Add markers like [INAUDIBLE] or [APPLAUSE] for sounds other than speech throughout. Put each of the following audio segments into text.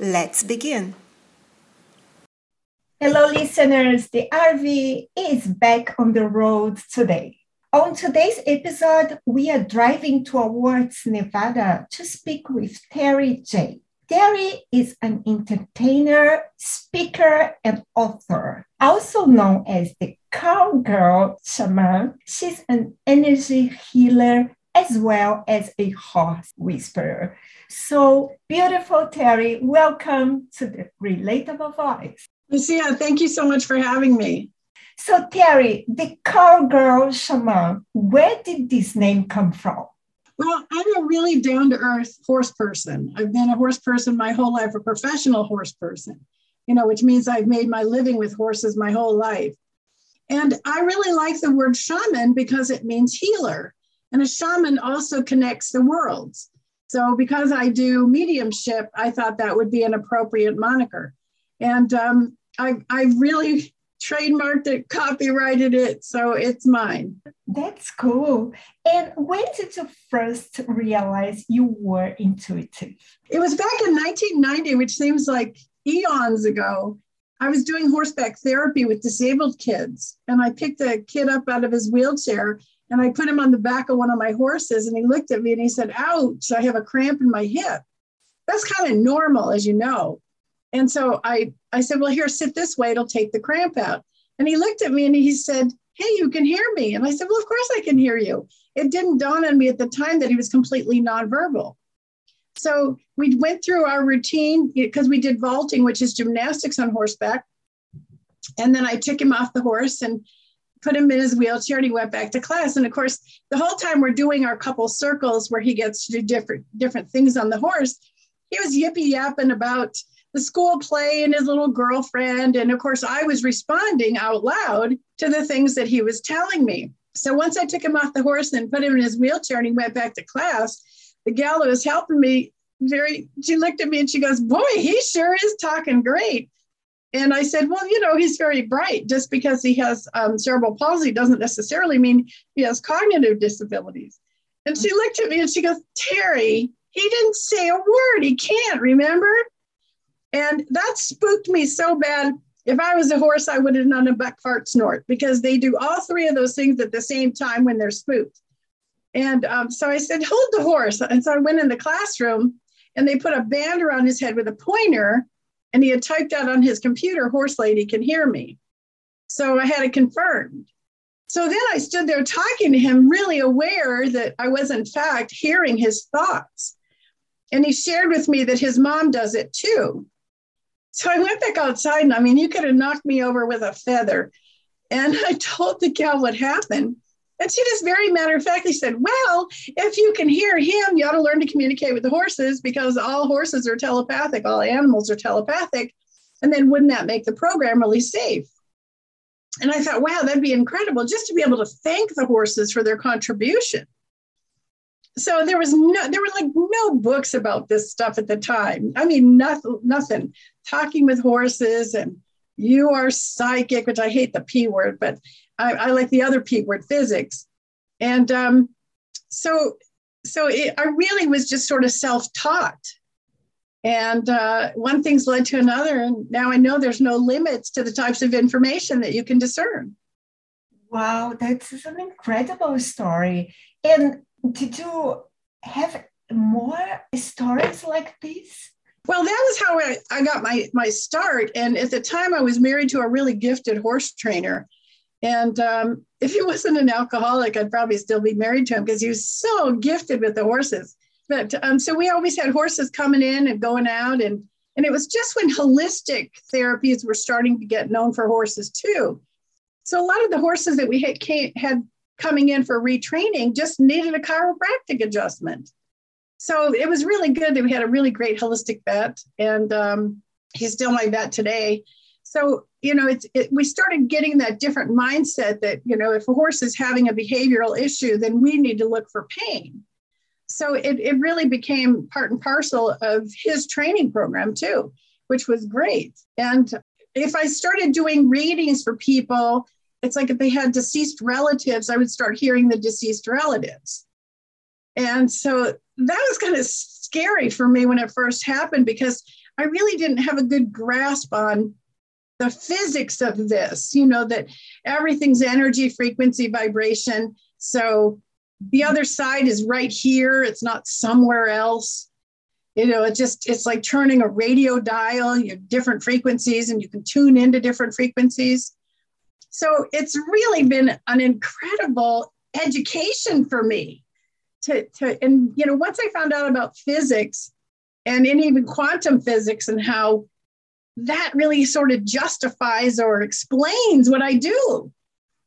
Let's begin. Hello, listeners. The RV is back on the road today. On today's episode, we are driving towards Nevada to speak with Terri Jay. Terri is an entertainer, speaker, and author, also known as the cowgirl shaman. She's an energy healer as well as a horse whisperer. So beautiful, Terri. Welcome to the Relatable Voice. Lucia, thank you so much for having me. So, Terri, the cowgirl shaman, where did this name come from? Well, I'm a really down to earth horse person. I've been a horse person my whole life, a professional horse person, you know, which means I've made my living with horses my whole life. And I really like the word shaman because it means healer. And a shaman also connects the worlds. So, because I do mediumship, I thought that would be an appropriate moniker. And um, I, I really trademarked it, copyrighted it, so it's mine. That's cool. And when did you first realize you were intuitive? It was back in 1990, which seems like eons ago. I was doing horseback therapy with disabled kids, and I picked a kid up out of his wheelchair and I put him on the back of one of my horses, and he looked at me and he said, Ouch, I have a cramp in my hip. That's kind of normal, as you know. And so I, I said, Well, here, sit this way, it'll take the cramp out. And he looked at me and he said, Hey, you can hear me. And I said, Well, of course I can hear you. It didn't dawn on me at the time that he was completely nonverbal. So we went through our routine because we did vaulting, which is gymnastics on horseback. And then I took him off the horse and put him in his wheelchair and he went back to class. And of course, the whole time we're doing our couple circles where he gets to do different different things on the horse, he was yippy yapping about the school play and his little girlfriend. And of course, I was responding out loud to the things that he was telling me. So once I took him off the horse and put him in his wheelchair and he went back to class, the gal who was helping me very, she looked at me and she goes, Boy, he sure is talking great. And I said, Well, you know, he's very bright. Just because he has um, cerebral palsy doesn't necessarily mean he has cognitive disabilities. And she looked at me and she goes, Terri, he didn't say a word. He can't, remember? And that spooked me so bad. If I was a horse, I would have done a buck fart snort because they do all three of those things at the same time when they're spooked. And um, so I said, hold the horse. And so I went in the classroom and they put a band around his head with a pointer and he had typed out on his computer, horse lady can hear me. So I had it confirmed. So then I stood there talking to him, really aware that I was, in fact, hearing his thoughts. And he shared with me that his mom does it too. So I went back outside, and I mean, you could have knocked me over with a feather. And [LAUGHS] I told the gal what happened. And she just very matter of factly said, Well, if you can hear him, you ought to learn to communicate with the horses because all horses are telepathic, all animals are telepathic. And then wouldn't that make the program really safe? And I thought, wow, that'd be incredible just to be able to thank the horses for their contribution so there was no there were like no books about this stuff at the time i mean nothing nothing talking with horses and you are psychic which i hate the p word but i, I like the other p word physics and um, so so it, i really was just sort of self-taught and uh, one thing's led to another and now i know there's no limits to the types of information that you can discern wow that's an incredible story and did you have more stories like this? Well, that was how I, I got my, my start. And at the time, I was married to a really gifted horse trainer. And um, if he wasn't an alcoholic, I'd probably still be married to him because he was so gifted with the horses. But um, so we always had horses coming in and going out. And, and it was just when holistic therapies were starting to get known for horses too. So a lot of the horses that we had, came, had coming in for retraining just needed a chiropractic adjustment. So it was really good that we had a really great holistic vet. And um, he's still my vet today. So, you know, it's it, we started getting that different mindset that, you know, if a horse is having a behavioral issue, then we need to look for pain. So it, it really became part and parcel of his training program too, which was great. And if I started doing readings for people, it's like if they had deceased relatives, I would start hearing the deceased relatives. And so that was kind of scary for me when it first happened because I really didn't have a good grasp on the physics of this, you know, that everything's energy, frequency, vibration. So the other side is right here, it's not somewhere else. You know, it just, it's like turning a radio dial, you have different frequencies, and you can tune into different frequencies. So it's really been an incredible education for me to, to and you know, once I found out about physics, and even quantum physics and how that really sort of justifies or explains what I do.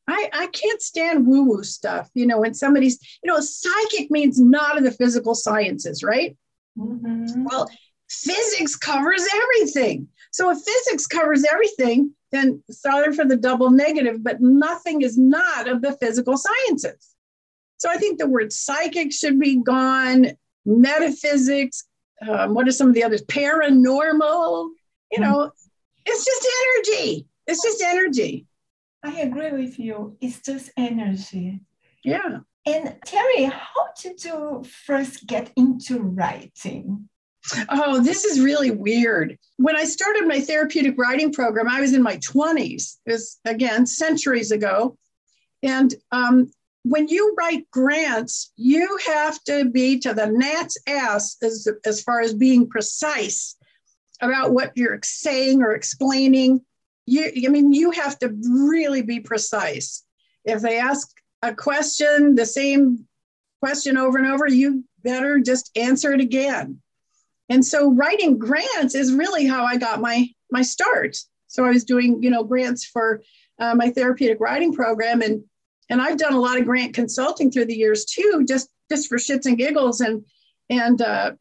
I, I can't stand woo woo stuff. You know, when somebody's, you know, psychic means not in the physical sciences, right? Mm-hmm. Well, physics covers everything. So if physics covers everything, then sorry for the double negative, but nothing is not of the physical sciences. So I think the word psychic should be gone, metaphysics, um, what are some of the others? Paranormal. You hmm. know, mm. it's just energy. It's just energy. I agree with you. It's just energy. Yeah. And Terri, how did you first get into writing? Oh, this is really weird. When I started my therapeutic writing program, I was in my 20s. It was, again, centuries ago. And um, when you write grants, you have to be to the gnat's ass as, as far as being precise about what you're saying or explaining. You, I mean, you have to really be precise. If they ask a question, the same question over and over, you better just answer it again. And so writing grants is really how I got my my start. So I was doing, you know, grants for uh, my therapeutic writing program and and I've done a lot of grant consulting through the years too, just just for shits and giggles, and and uh,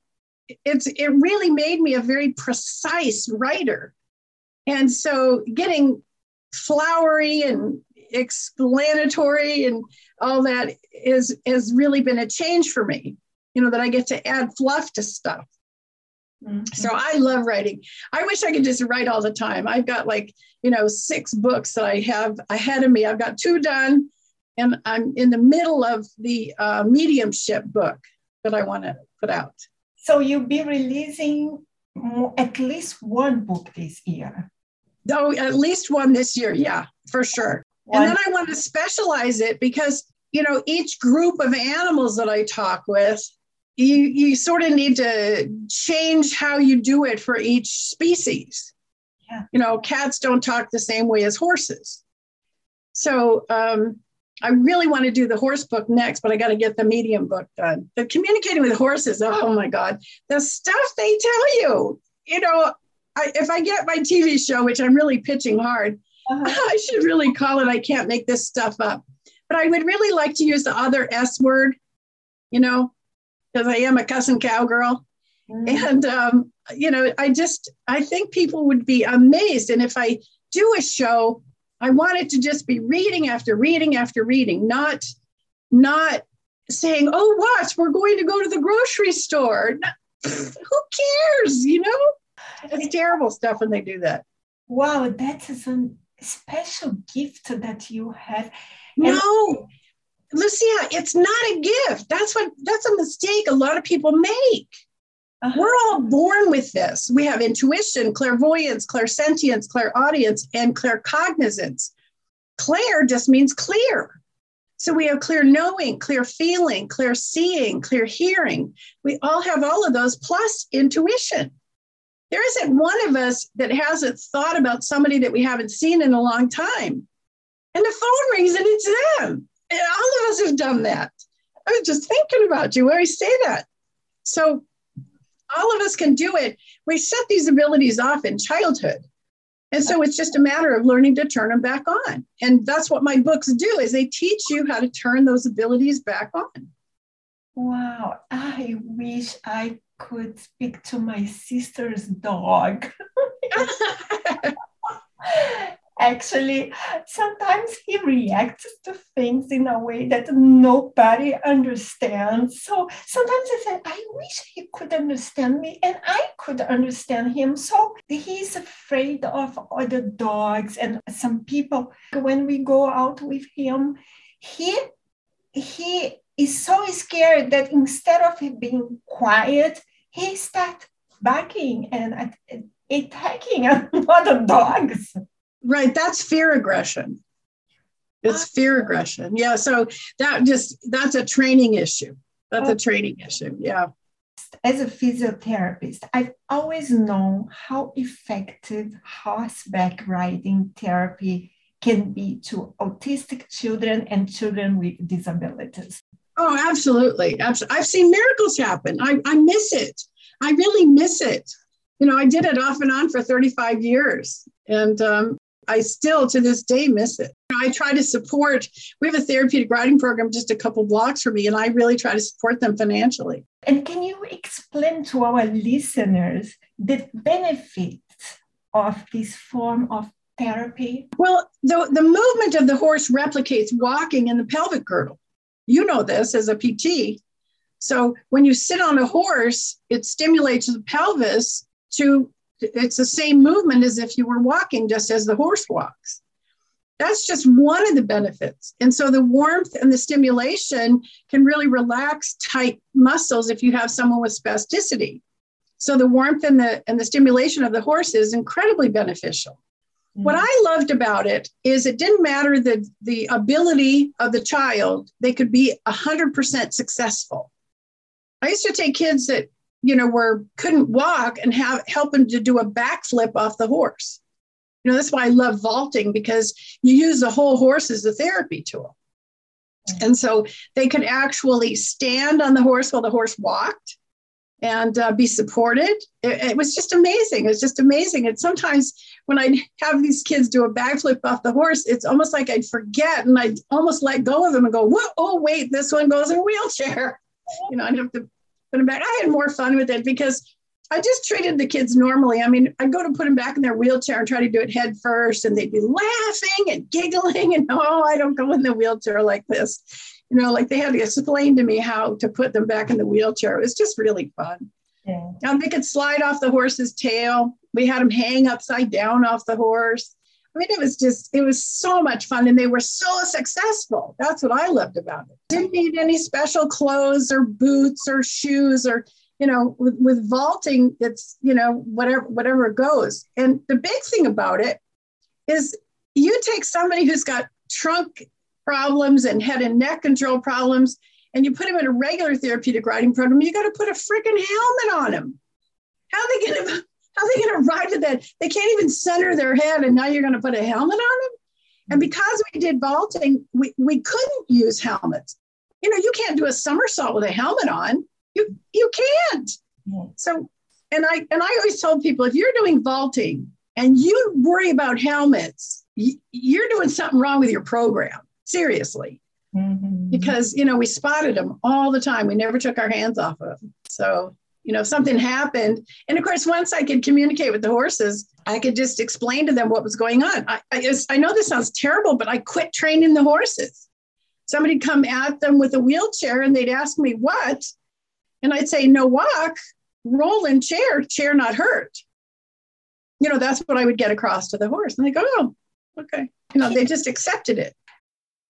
it's it really made me a very precise writer, and so getting flowery and explanatory and all that is has really been a change for me. You know that I get to add fluff to stuff. Mm-hmm. So I love writing. I wish I could just write all the time. I've got like, you know, six books that I have ahead of me. I've got two done and I'm in the middle of the uh, mediumship book that I want to put out. So you'll be releasing at least one book this year. Oh, at least one this year, yeah, for sure. One. And then I want to specialize it because you know each group of animals that I talk with, you you sort of need to change how you do it for each species. Yeah. You know, cats don't talk the same way as horses. So um, I really want to do the horse book next, but I got to get the medium book done. The communicating with horses, oh my God, the stuff they tell you. You know, I, if I get my TV show, which I'm really pitching hard, uh-huh. [LAUGHS] I should really call it I can't make this stuff up. But I would really like to use the other S word, you know, because I am a cussing cowgirl. Mm-hmm. And, um, you know, I just, I think people would be amazed. And if I do a show I wanted to just be reading after reading after reading, not not saying, "Oh, watch, we're going to go to the grocery store." who cares, you know? It's terrible stuff when they do that. Wow, that is a special gift that you have. No, Lucia, it's not a gift. That's what that's a mistake a lot of people make. Uh-huh. We're all born with this. We have intuition, clairvoyance, clairsentience, clairaudience, and claircognizance. Clair just means clear. So we have clear knowing, clear feeling, clear seeing, clear hearing. We all have all of those plus intuition. There isn't one of us that hasn't thought about somebody that we haven't seen in a long time. And the phone rings and it's them. And all of us have done that. I was just thinking about you when I say that. So all of us can do it. We set these abilities off in childhood. And so it's just a matter of learning to turn them back on. And that's what my books do is they teach you how to turn those abilities back on. Wow, I wish I could speak to my sister's dog. [LAUGHS] [LAUGHS] [LAUGHS] Actually, sometimes he reacts to things in a way that nobody understands. So sometimes I say, I wish he could understand me and I could understand him. So he's afraid of other dogs and some people. When we go out with him, he he is so scared that instead of being quiet, he starts barking and attacking [LAUGHS] other dogs. Right. That's fear aggression. It's fear aggression. Yeah. So that just, that's a training issue. That's a training issue. Yeah. As a physiotherapist, I've always known how effective horseback riding therapy can be to autistic children and children with disabilities. Oh, absolutely. absolutely. I've seen miracles happen. I, I miss it. I really miss it. You know, I did it off and on for 35 years. And um, I still to this day miss it. I try to support, we have a therapeutic riding program just a couple blocks from me, and I really try to support them financially. And can you explain to our listeners the benefits of this form of therapy? Well, the, the movement of the horse replicates walking in the pelvic girdle. You know this as a PT. So when you sit on a horse, it stimulates the pelvis to it's the same movement as if you were walking, just as the horse walks. That's just one of the benefits. And so the warmth and the stimulation can really relax tight muscles if you have someone with spasticity. So the warmth and the and the stimulation of the horse is incredibly beneficial. Mm-hmm. What I loved about it is it didn't matter the, the ability of the child, they could be 100% successful. I used to take kids that you know, were couldn't walk and have help him to do a backflip off the horse. You know, that's why I love vaulting because you use the whole horse as a therapy tool. Mm-hmm. And so they could actually stand on the horse while the horse walked and uh, be supported. It, it, was just amazing. It was just amazing. And sometimes when I have these kids do a backflip off the horse, it's almost like I'd forget and I'd almost let go of them and go, Whoa, oh, wait, this one goes in a wheelchair. [LAUGHS] You know, I'd have to put them back. I had more fun with it because I just treated the kids normally. I mean, I'd go to put them back in their wheelchair and try to do it head first, and they'd be laughing and giggling, and oh, I don't go in the wheelchair like this. You know, like they had to explain to me how to put them back in the wheelchair. It was just really fun. Yeah. Now they could slide off the horse's tail. We had them hang upside down off the horse. I mean, it was just, it was so much fun. And they were so successful. That's what I loved about it. Didn't need any special clothes or boots or shoes or, you know, with, with vaulting, it's, you know, whatever, whatever goes. And the big thing about it is you take somebody who's got trunk problems and head and neck control problems, and you put them in a regular therapeutic riding program, you got to put a freaking helmet on them. How are they going to how are they going to ride with that? They can't even center their head, and now you're going to put a helmet on them? And because we did vaulting, we, we couldn't use helmets. You know, you can't do a somersault with a helmet on. You you can't. So, and I and I always told people if you're doing vaulting and you worry about helmets, you're doing something wrong with your program. Seriously. Mm-hmm. Because you know we spotted them all the time. We never took our hands off of them. So you know, something happened. And of course, once I could communicate with the horses, I could just explain to them what was going on. I, I, I know this sounds terrible, but I quit training the horses. Somebody come at them with a wheelchair and they'd ask me what, and I'd say no walk, roll in chair, chair not hurt. You know, that's what I would get across to the horse, and they go, oh, okay. You know, they just accepted it.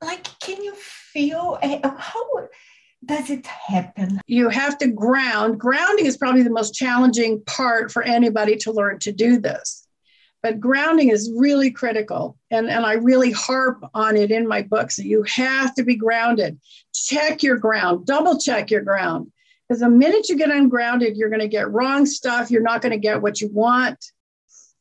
like can you feel how does it happen? You have to ground. Grounding is probably the most challenging part for anybody to learn to do this. But grounding is really critical and, and i really harp on it in my books that you have to be grounded. Check your ground. Double check your ground. Because the minute you get ungrounded you're going to get wrong stuff. You're not going to get what you want.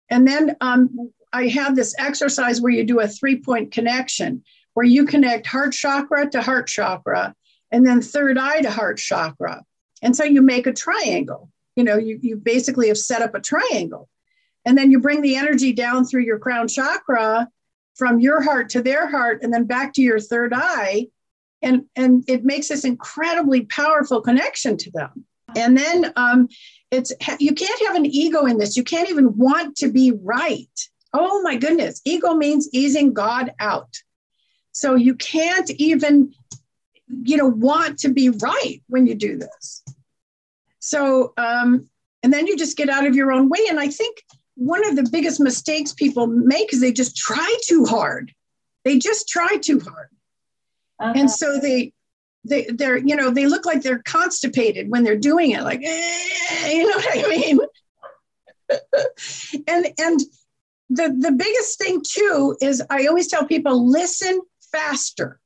And then um, I have this exercise where you do a three point connection, where you connect heart chakra to heart chakra, and then third eye to heart chakra. And so you make a triangle. You know, you, you basically have set up a triangle. And then you bring the energy down through your crown chakra from your heart to their heart and then back to your third eye. And, and it makes this incredibly powerful connection to them. And then um, it's you can't have an ego in this. You can't even want to be right. Oh my goodness. Ego means easing God out. So you can't even, you know, want to be right when you do this. So, um, and then you just get out of your own way. And I think one of the biggest mistakes people make is they just try too hard. They just try too hard. Uh-huh. And so they, they, they're, you know, they look like they're constipated when they're doing it, like, eh, you know what I mean? [LAUGHS] and, and the, the biggest thing too is I always tell people listen faster.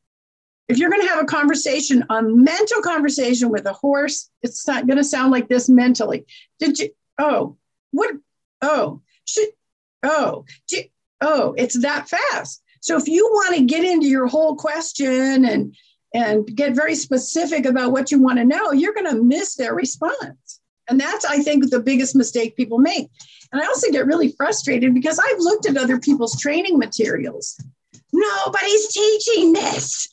If you're going to have a conversation, a mental conversation with a horse, it's not going to sound like this mentally. Did you? Oh, what? Oh, should, oh, oh, it's that fast. So if you want to get into your whole question and and get very specific about what you want to know, you're going to miss their response. And that's, I think, the biggest mistake people make. And I also get really frustrated because I've looked at other people's training materials. Nobody's teaching this.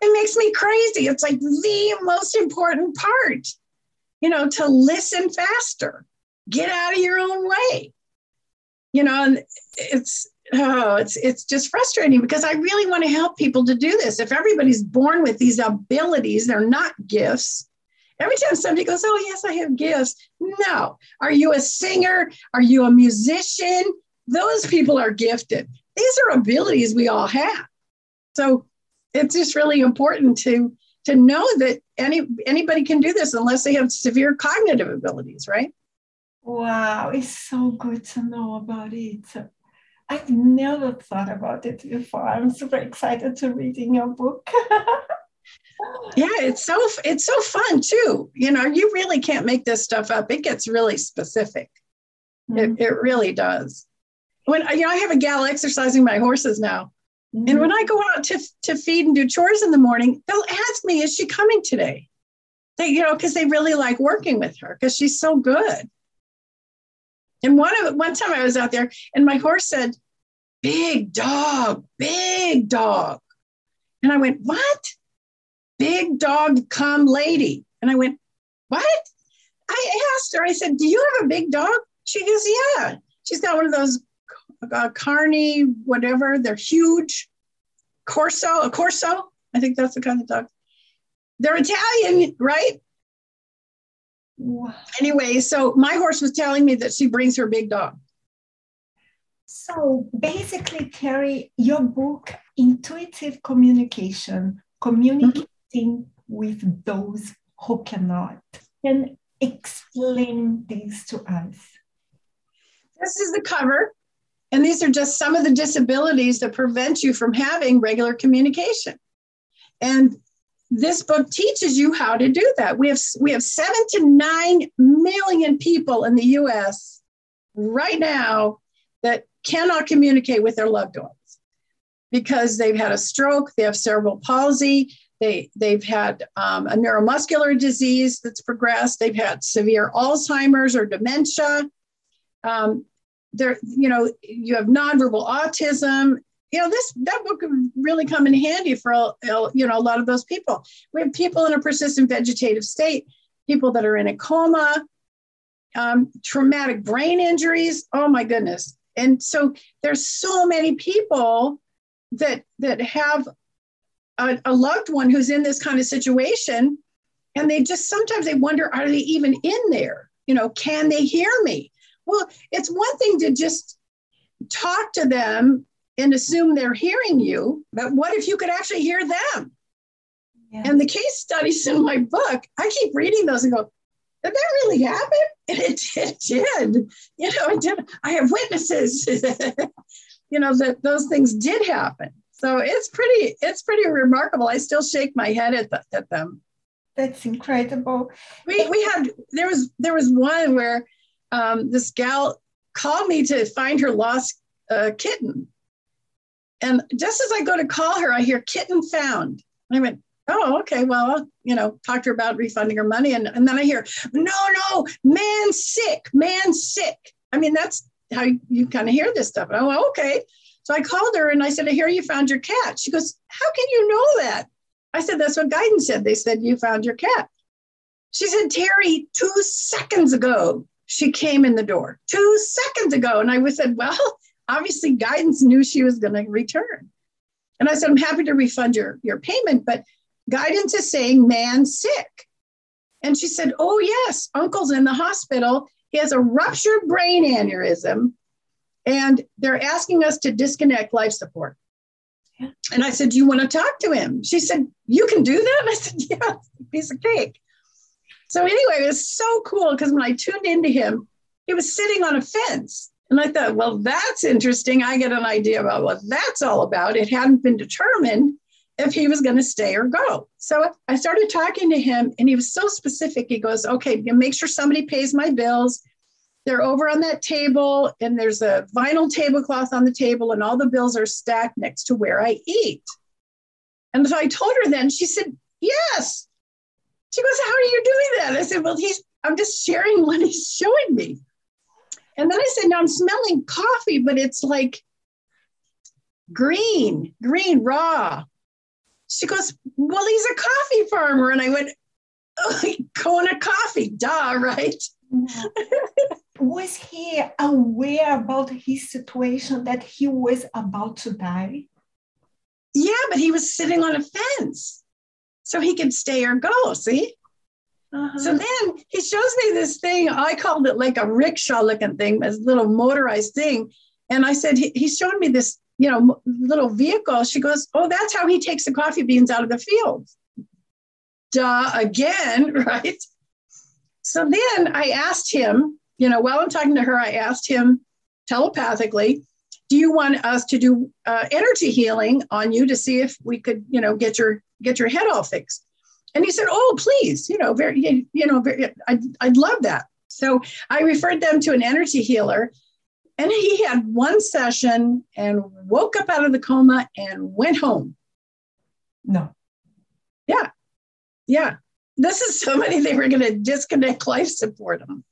It makes me crazy. It's like the most important part, you know, to listen faster, get out of your own way. You know, and it's oh, it's it's just frustrating because I really want to help people to do this. If everybody's born with these abilities, they're not gifts. Every time somebody goes, Oh, yes, I have gifts. No. Are you a singer? Are you a musician? Those people are gifted. These are abilities we all have. So it's just really important to to know that any anybody can do this unless they have severe cognitive abilities, right? Wow, it's so good to know about it. I've never thought about it before. I'm super excited to reading your book. [LAUGHS] yeah, it's so it's so fun too. You know, you really can't make this stuff up. It gets really specific. Mm-hmm. It, it really does. When you know, I have a gal exercising my horses now. Mm-hmm. And when I go out to, to feed and do chores in the morning, they'll ask me, is she coming today? They, you know, because they really like working with her because she's so good. And one of one time I was out there and my horse said, Big dog, big dog. And I went, What? Big dog, come lady. And I went, What? I asked her, I said, Do you have a big dog? She goes, Yeah. She's got one of those uh, Carney, whatever. They're huge. Corso, a Corso. I think that's the kind of dog. They're Italian, right? Wow. Anyway, so my horse was telling me that she brings her big dog. So basically, Terri, your book, Intuitive Communication, communicating mm-hmm. with those who cannot. Can explain this to us. This is the cover. And these are just some of the disabilities that prevent you from having regular communication. And this book teaches you how to do that. We have we have 7 to 9 million people in the US right now that cannot communicate with their loved ones because they've had a stroke, they have cerebral palsy, they, they've had um, a neuromuscular disease that's progressed, they've had severe Alzheimer's or dementia. Um, there, you know, you have nonverbal autism. You know, this that book could really come in handy for you know a lot of those people. We have people in a persistent vegetative state, people that are in a coma, um, traumatic brain injuries. Oh my goodness! And so there's so many people that that have a, a loved one who's in this kind of situation, and they just sometimes they wonder, are they even in there? You know, can they hear me? Well, it's one thing to just talk to them and assume they're hearing you, but what if you could actually hear them? Yes. And the case studies in my book, I keep reading those and go, did that really happen? [LAUGHS] And it, it did. You know, it did. I have witnesses, [LAUGHS] you know, that those things did happen. So it's pretty, it's pretty remarkable. I still shake my head at, the, at them. That's incredible. We, we had, there was, there was one where um, this gal called me to find her lost uh, kitten. And just as I go to call her, I hear kitten found. I went, oh, okay, well, you know, talk to her about refunding her money. And, and then I hear, no, no, man sick, man sick. I mean, that's how you, you kind of hear this stuff. And I went, okay. So I called her and I said, I hear you found your cat. She goes, how can you know that? I said, that's what guidance said. They said, you found your cat. She said, Terri, two seconds ago, she came in the door. Two seconds ago. And I said, well, [LAUGHS] obviously guidance knew she was going to return. And I said, I'm happy to refund your, your payment, but guidance is saying man sick. And she said, Oh, yes, uncle's in the hospital. He has a ruptured brain aneurysm, and they're asking us to disconnect life support. And I said, Do you want to talk to him? She said, You can do that? And I said, Yeah, piece of cake. So, anyway, it was so cool because when I tuned into him, he was sitting on a fence. And I thought, well, that's interesting. I get an idea about what that's all about. It hadn't been determined if he was going to stay or go. So I started talking to him, and he was so specific. He goes, Okay, make sure somebody pays my bills. They're over on that table, and there's a vinyl tablecloth on the table, and all the bills are stacked next to where I eat. And so I told her then, she said, Yes. She goes, How are you doing that? I said, Well, he's I'm just sharing what he's showing me. And then I said, Now I'm smelling coffee, but it's like green, green, raw. She goes, Well, he's a coffee farmer. And I went, oh, [LAUGHS] Kona coffee, duh, right? [LAUGHS] was he aware about his situation that he was about to die? Yeah, but he was sitting on a fence so he could stay or go. See? Uh-huh. So then he shows me this thing. I called it like a rickshaw looking thing, this little motorized thing. And I said, he, he's showing me this, you know, little vehicle. She goes, Oh, that's how he takes the coffee beans out of the field. Duh, again, [LAUGHS] right? So then I asked him, you know, while I'm talking to her, I asked him telepathically, do you want us to do uh, energy healing on you to see if we could, you know, get your get your head all fixed? And he said, "Oh, please, you know, very, you know, very, I'd, I'd love that." So I referred them to an energy healer, and he had one session and woke up out of the coma and went home. No. Yeah, yeah. This is somebody they were going to disconnect life support them.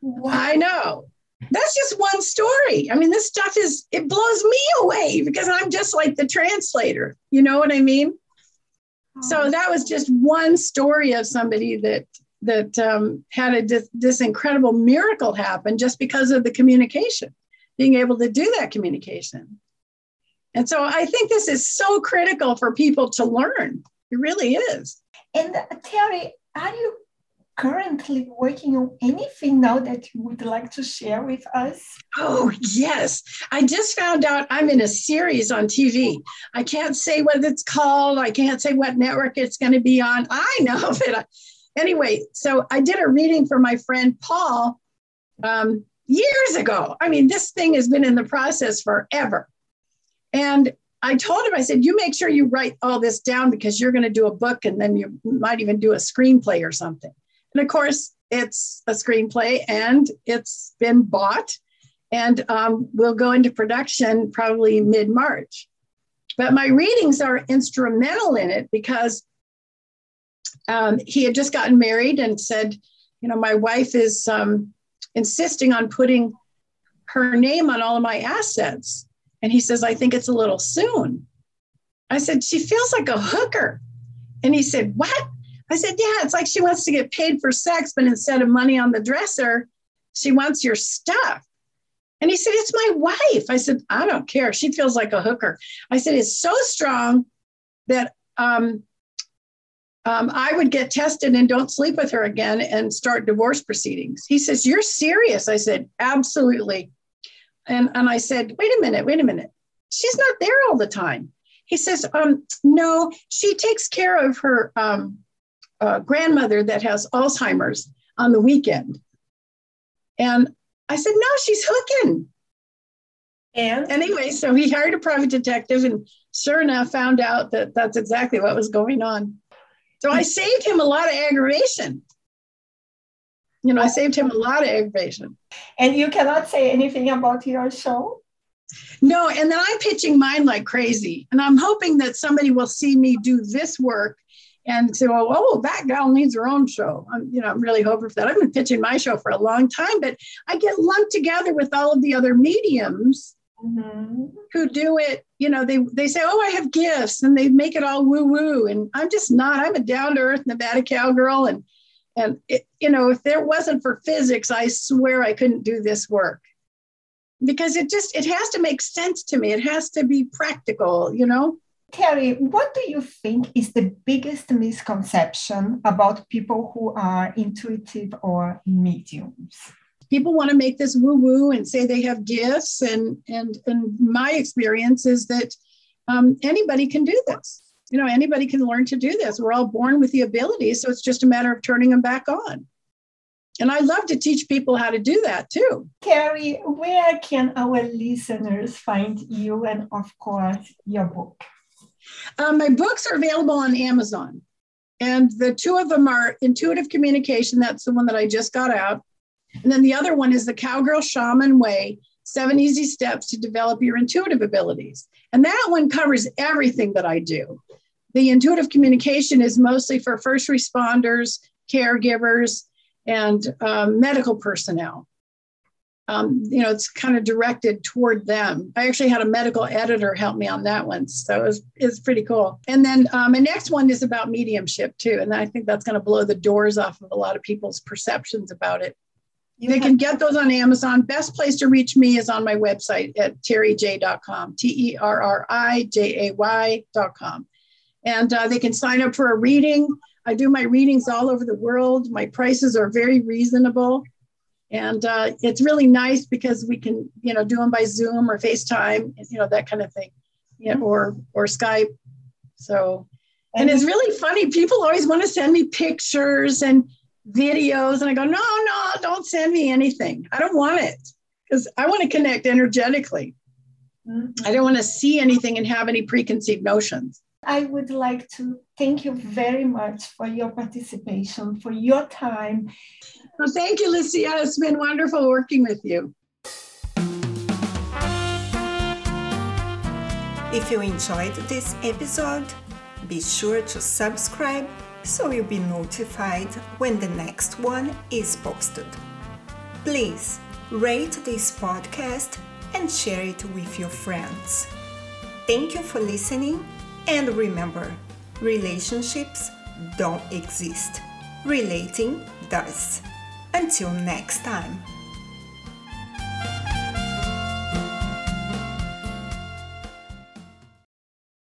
Wow. I know. That's just one story. I mean, this stuff is, it blows me away because I'm just like the translator. You know what I mean? So that was just one story of somebody that that um, had a, this, this incredible miracle happen just because of the communication, being able to do that communication. And so I think this is so critical for people to learn. It really is. And uh, Terri, are you currently working on anything now that you would like to share with us? Oh, yes. I just found out I'm in a series on TV. I can't say what it's called, I can't say what network it's going to be on. I know [LAUGHS] that. I, anyway, so I did a reading for my friend Paul um, years ago. I mean, this thing has been in the process forever. And I told him, I said, you make sure you write all this down because you're going to do a book and then you might even do a screenplay or something. And of course, it's a screenplay and it's been bought and um, will go into production probably mid March. But my readings are instrumental in it because um, he had just gotten married and said, you know, my wife is um, insisting on putting her name on all of my assets. And he says, I think it's a little soon. I said, she feels like a hooker. And he said, What? I said, Yeah, it's like she wants to get paid for sex, but instead of money on the dresser, she wants your stuff. And he said, It's my wife. I said, I don't care. She feels like a hooker. I said, It's so strong that um, um, I would get tested and don't sleep with her again and start divorce proceedings. He says, You're serious. I said, Absolutely. And, and I said, Wait a minute, wait a minute. She's not there all the time. He says, um, No, she takes care of her um, uh, grandmother that has Alzheimer's on the weekend. And I said, no, she's hooking. And anyway, so he hired a private detective and sure enough found out that that's exactly what was going on. So I saved him a lot of aggravation. You know, I saved him a lot of aggravation. And you cannot say anything about your show? No, and then I'm pitching mine like crazy. And I'm hoping that somebody will see me do this work and say, oh, oh that gal needs her own show. I'm, you know, I'm really hoping for that. I've been pitching my show for a long time, but I get lumped together with all of the other mediums mm-hmm. who do it. You know, they they say, oh, I have gifts, and they make it all woo woo, and I'm just not. I'm a down to earth Nevada cowgirl, and and it, you know, if there wasn't for physics, I swear I couldn't do this work because it just it has to make sense to me. It has to be practical, you know. Terri, what do you think is the biggest misconception about people who are intuitive or mediums? People want to make this woo woo and say they have gifts, and and and my experience is that um, anybody can do this. You know, anybody can learn to do this. We're all born with the ability, so it's just a matter of turning them back on. And I love to teach people how to do that too. Carrie, where can our listeners find you and, of course, your book? Um, my books are available on Amazon. And the two of them are Intuitive Communication, that's the one that I just got out. And then the other one is The Cowgirl Shaman Way Seven Easy Steps to Develop Your Intuitive Abilities. And that one covers everything that I do. The intuitive communication is mostly for first responders, caregivers, and um, medical personnel. Um, you know, it's kind of directed toward them. I actually had a medical editor help me on that one, so it was, it was pretty cool. And then um, my next one is about mediumship too, and I think that's going to blow the doors off of a lot of people's perceptions about it. You they have- can get those on Amazon. Best place to reach me is on my website at terrijay.com, T E R R I J A Y.com. And uh, they can sign up for a reading. I do my readings all over the world. My prices are very reasonable. And uh, it's really nice because we can, you know, do them by Zoom or FaceTime, you know, that kind of thing, you know, or or Skype. So, and it's really funny. People always want to send me pictures and videos, and I go, no, no, don't send me anything. I don't want it because I want to connect energetically. Mm-hmm. I don't want to see anything and have any preconceived notions. I would like to thank you very much for your participation, for your time. Well, thank you, Lucia. It's been wonderful working with you. If you enjoyed this episode, be sure to subscribe so you'll be notified when the next one is posted. Please rate this podcast and share it with your friends. Thank you for listening and remember, relationships don't exist. Relating does. Until next time.